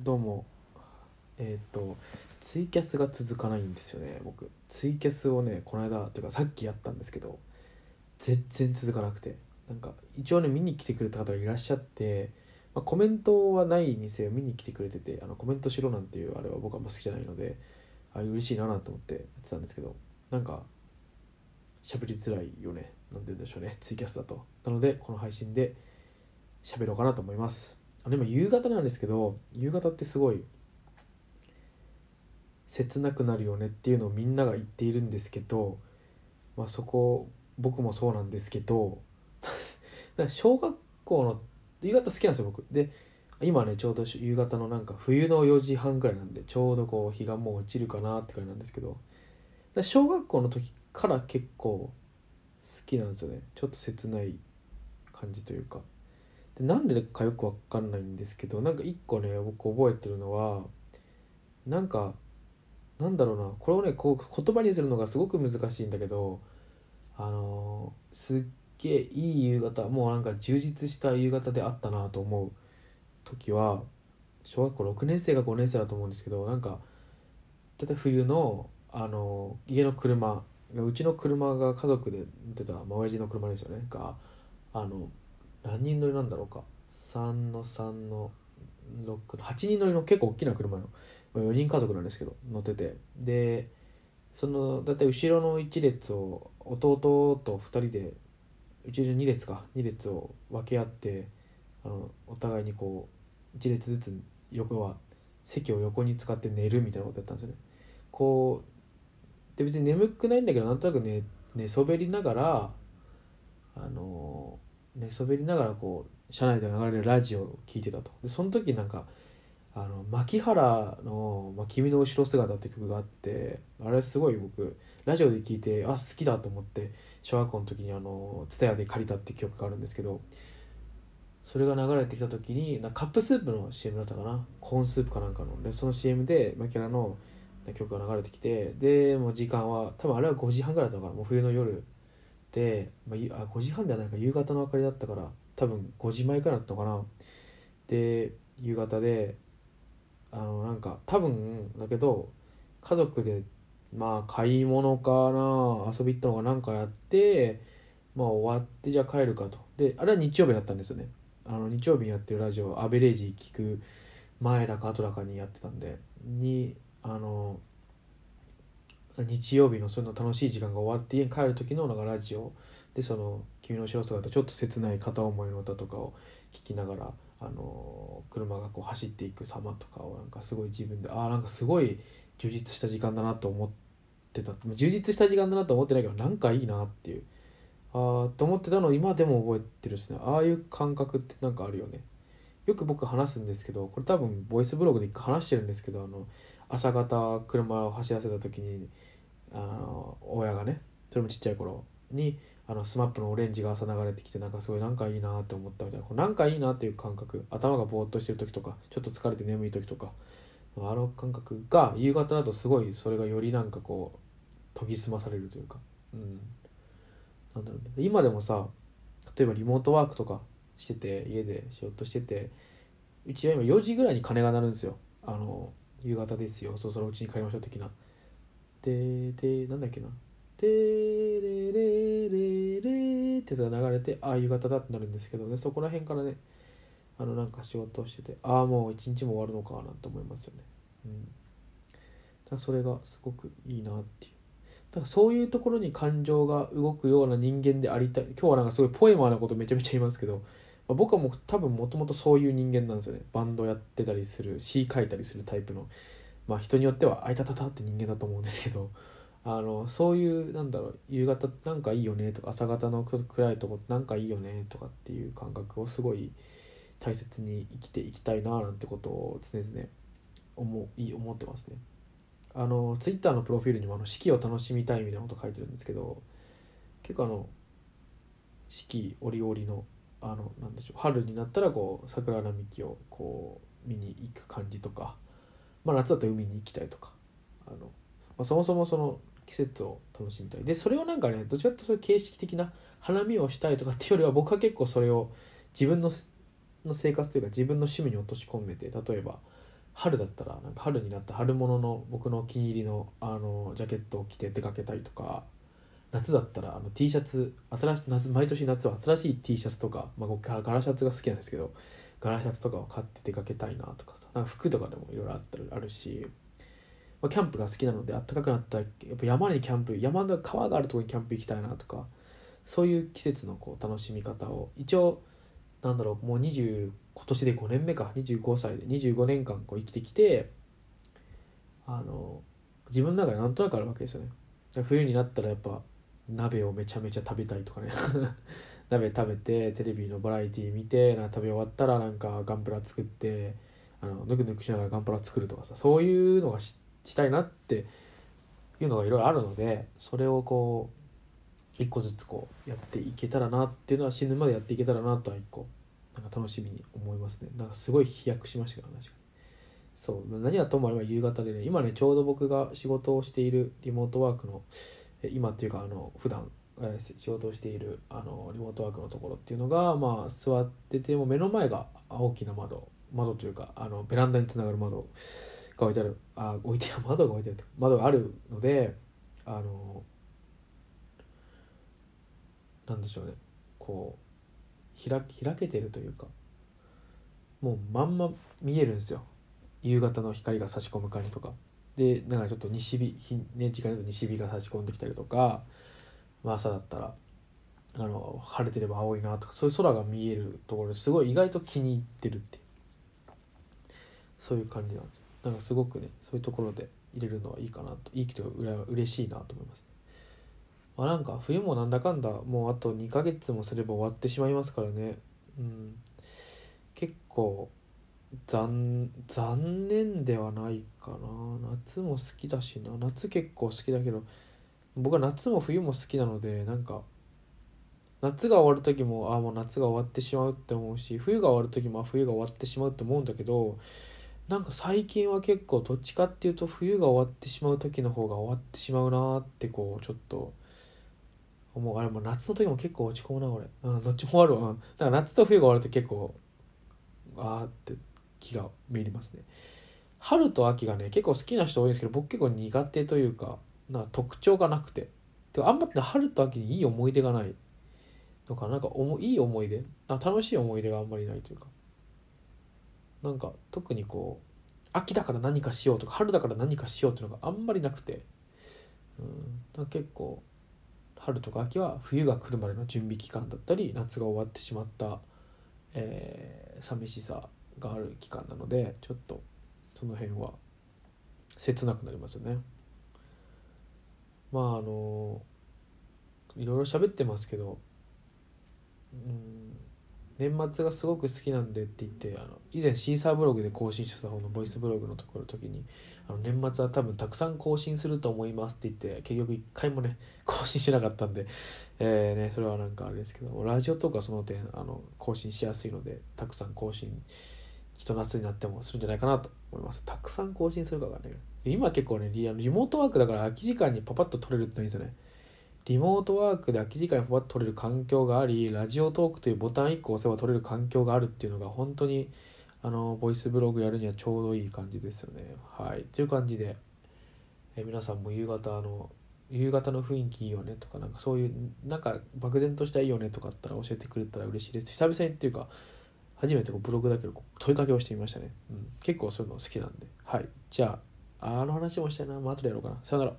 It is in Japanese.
どうも。えっ、とツイキャスが続かないんですよね僕。ツイキャスをねこの間というかさっきやったんですけど全然続かなくて。なんか一応ね見に来てくれた方がいらっしゃって、まあ、コメントはないにせよ見に来てくれててあのコメントしろなんていうあれは僕はあんま好きじゃないのであ嬉しいななんて思ってやってたんですけどなんか喋りづらいよね。なんて言うんでしょうねツイキャスだと。なのでこの配信で喋ろうかなと思います。あの今夕方なんですけど夕方ってすごい切なくなるよねっていうのをみんなが言っているんですけどまあそこ僕もそうなんですけど だから小学校の夕方好きなんですよ僕。で今ねちょうど夕方のなんか冬の4時半ぐらいなんでちょうどこう日がもう落ちるかなって感じなんですけど小学校の時から結構好きなんですよね。ちょっと切ない感じというか。でなんでかよくわかんないんですけどなんか一個ね僕覚えてるのはなんかなんだろうなこれをねこう言葉にするのがすごく難しいんだけどあのーすっげえいい夕方もうなんか充実した夕方であったなと思う時は小学校6年生か5年生だと思うんですけどなんか例えば冬の、あのー家の車うちの車が家族で乗ってた、まあ、親父の車ですよね。があの何人乗りなんだろうか。3の3の6の8人乗りの結構大きな車よ。4人家族なんですけど乗ってて。でそのだいたい後ろの1列を弟と2人でうちの2列か2列を分け合ってあのお互いにこう1列ずつ横は席を横に使って寝るみたいなことやったんですよね。こうで別に眠くないんだけどなんとなく寝寝そべりながらあの寝そべりながらこう車内で流れるラジオを聞いてたと。でその時なんかあの牧原の「まあ、君の後ろ姿」って曲があってあれすごい僕ラジオで聞いてあ好きだと思って小学校の時にあの TSUTAYA で借りたって曲があるんですけどそれが流れてきた時になカップスープの CM だったかな？コーンスープかなんかの。でその CM で牧原の曲が流れてきてでもう時間は多分あれは5時半ぐらいだったのかな？もう冬の夜、まあ、あ5時半ではないか夕方の明かりだったから多分5時前くらいだったのかな。で夕方であのなんか多分だけど家族でまあ買い物かな遊び行ったのかなんかやってまあ終わってじゃあ帰るかと。であれは日曜日だったんですよね。あの日曜日にやってるラジオアベレージ聞く前だか後だかにやってたんで。にあの日曜日のその楽しい時間が終わって家に帰る時のなんかラジオ。でその「君の後ろ姿」ちょっと切ない片思いの歌とかを聞きながらあの車がこう走っていく様とかをなんかすごい自分でああなんかすごい充実した時間だなと思ってた。充実した時間だなと思ってないけどなんかいいなっていう。ああと思ってたのを今でも覚えてるですね。ああいう感覚ってなんかあるよね。よく僕話すんですけどこれ多分ボイスブログで話してるんですけどあの朝方車を走らせた時にあの親がねそれもちっちゃい頃にあのスマップのオレンジが朝流れてきてなんかすごいなんかいいなって思ったみたいなこなんかいいなっていう感覚頭がぼーっとしてる時とかちょっと疲れて眠い時とかあの感覚が夕方だとすごいそれがよりなんかこう研ぎ澄まされるというかうん。なんだろうね。今でもさ例えばリモートワークとかしてて家で仕事しててうちは今4時ぐらいに鐘が鳴るんですよ。あの夕方ですよ。そろそろうちに帰りましょう的な。ででなんだっけな。でレレレレってやつが流れてああ夕方だってなるんですけどね。そこら辺からねあのなんか仕事をしててああもう一日も終わるのかなんて思いますよね。うん。だそれがすごくいいなっていう。だからそういうところに感情が動くような人間でありたい。今日はなんかすごいポエマーなことめちゃめちゃ言いますけど、僕はもう多分もともとそういう人間なんですよね。バンドやってたりする詩書いたりするタイプの。まあ人によっては「あいたたた」って人間だと思うんですけど。あのそういうなんだろう夕方なんかいいよねとか朝方の暗いとこなんかいいよねとかっていう感覚をすごい大切に生きていきたいななんてことを常々思い思ってますね。あのツイッターのプロフィールにもあの四季を楽しみたいみたいなこと書いてるんですけど結構あの四季折々のあのなんでしょう。春になったらこう桜並木をこう見に行く感じとか、まあ、夏だったら海に行きたいとかあの、まあ、そもそもその季節を楽しみたい。でそれをなんかねどちらかというとそういう形式的な花見をしたいとかっていうよりは僕は結構それを自分のの生活というか自分の趣味に落とし込めて例えば春だったらなんか春になった春物の僕のお気に入りのあのジャケットを着て出かけたりとか夏だったらあの T シャツ新し夏毎年夏は新しい T シャツとか、まあ、僕ガラシャツが好きなんですけどガラシャツとかを買って出かけたいなとかさなんか服とかでもいろいろあったりあるし、まあ、キャンプが好きなので暖かくなったらやっぱ山にキャンプ山の川があるとこにキャンプ行きたいなとかそういう季節のこう楽しみ方を一応なんだろうもう20今年で5年目か25歳で25年間こう生きてきてあの自分の中でなんとなくあるわけですよね。冬になったらやっぱ鍋をめちゃめちゃ食べたいとかね。鍋食べてテレビのバラエティ見てな食べ終わったらなんかガンプラ作ってあのぬくぬくしながらガンプラ作るとかさそういうのがしたいなっていうのがいろいろあるのでそれをこう一個ずつこうやっていけたらなっていうのは死ぬまでやっていけたらなとは一個なんか楽しみに思いますね。なんかすごい飛躍しましたけど話が。そう何はともあれば夕方でね今ねちょうど僕が仕事をしているリモートワークの今っていうかあの普段仕事をしているあのリモートワークのところっていうのがまあ座ってても目の前が大きな窓。窓というかあのベランダにつながる窓。が置いてある。あ置いてある。窓が置いてある。窓があるのであのなんでしょうね。こう開開けてるというかもうまんま見えるんですよ。夕方の光が差し込む感じとか。でなんかちょっと西日日、ね、時間だと西日が差し込んできたりとか、まあ、朝だったらあの晴れてれば青いなとかそういう空が見えるところですごい意外と気に入ってるってそういう感じなんですよ。なんかすごくねそういうところで入れるのはいいかなといいとうら嬉しいなと思います、ね、まあ、なんか冬もなんだかんだもうあと2ヶ月もすれば終わってしまいますからね。うん。結構残残念ではないかな。夏も好きだしな。夏結構好きだけど僕は夏も冬も好きなのでなんか夏が終わる時もああもう夏が終わってしまうって思うし冬が終わる時も冬が終わってしまうって思うんだけどなんか最近は結構どっちかっていうと冬が終わってしまう時の方が終わってしまうなってこうちょっと思う。あれも夏の時も結構落ち込むな俺、うん、どっちも終わるわ、うん、だから夏と冬が終わると結構ああって気がめいりますね。春と秋がね結構好きな人多いんですけど僕結構苦手というかな特徴がなくて。あんま春と秋にいい思い出がないのかな。んかおもいい思い出？あ楽しい思い出があんまりないというか。なんか特にこう秋だから何かしようとか春だから何かしようっていうのがあんまりなくて。うん。結構春とか秋は冬が来るまでの準備期間だったり夏が終わってしまった、えー、寂しさがある期間なのでちょっとその辺は切なくなりますよね。まああのいろいろ喋ってますけど、うん、年末がすごく好きなんでって言ってあの以前シーサーブログで更新してた方のボイスブログのところの時にあの年末は多分たくさん更新すると思いますって言って結局一回もね 更新しなかったんで、えーね、それはなんかあれですけどラジオとかその点あの更新しやすいのでたくさん更新してきっと夏になってもするんじゃないかなと思います。たくさん更新するかがね今結構ねリリモートワークだから空き時間にパパッと撮れるってのいいですよね。リモートワークで空き時間にパパッと撮れる環境がありラジオトークというボタン1個押せば撮れる環境があるっていうのが本当にあのボイスブログやるにはちょうどいい感じですよね。はい。という感じでえ皆さんも夕方の夕方の雰囲気いいよねとかなんかそういうなんか漠然としたいいよねとかあったら教えてくれたら嬉しいです。久々にっていうか初めてこうブログだけど問いかけをしてみましたね、うん、結構そういうの好きなんで。はい。じゃああの話もしたいな。まあ後でやろうかな。さよなら。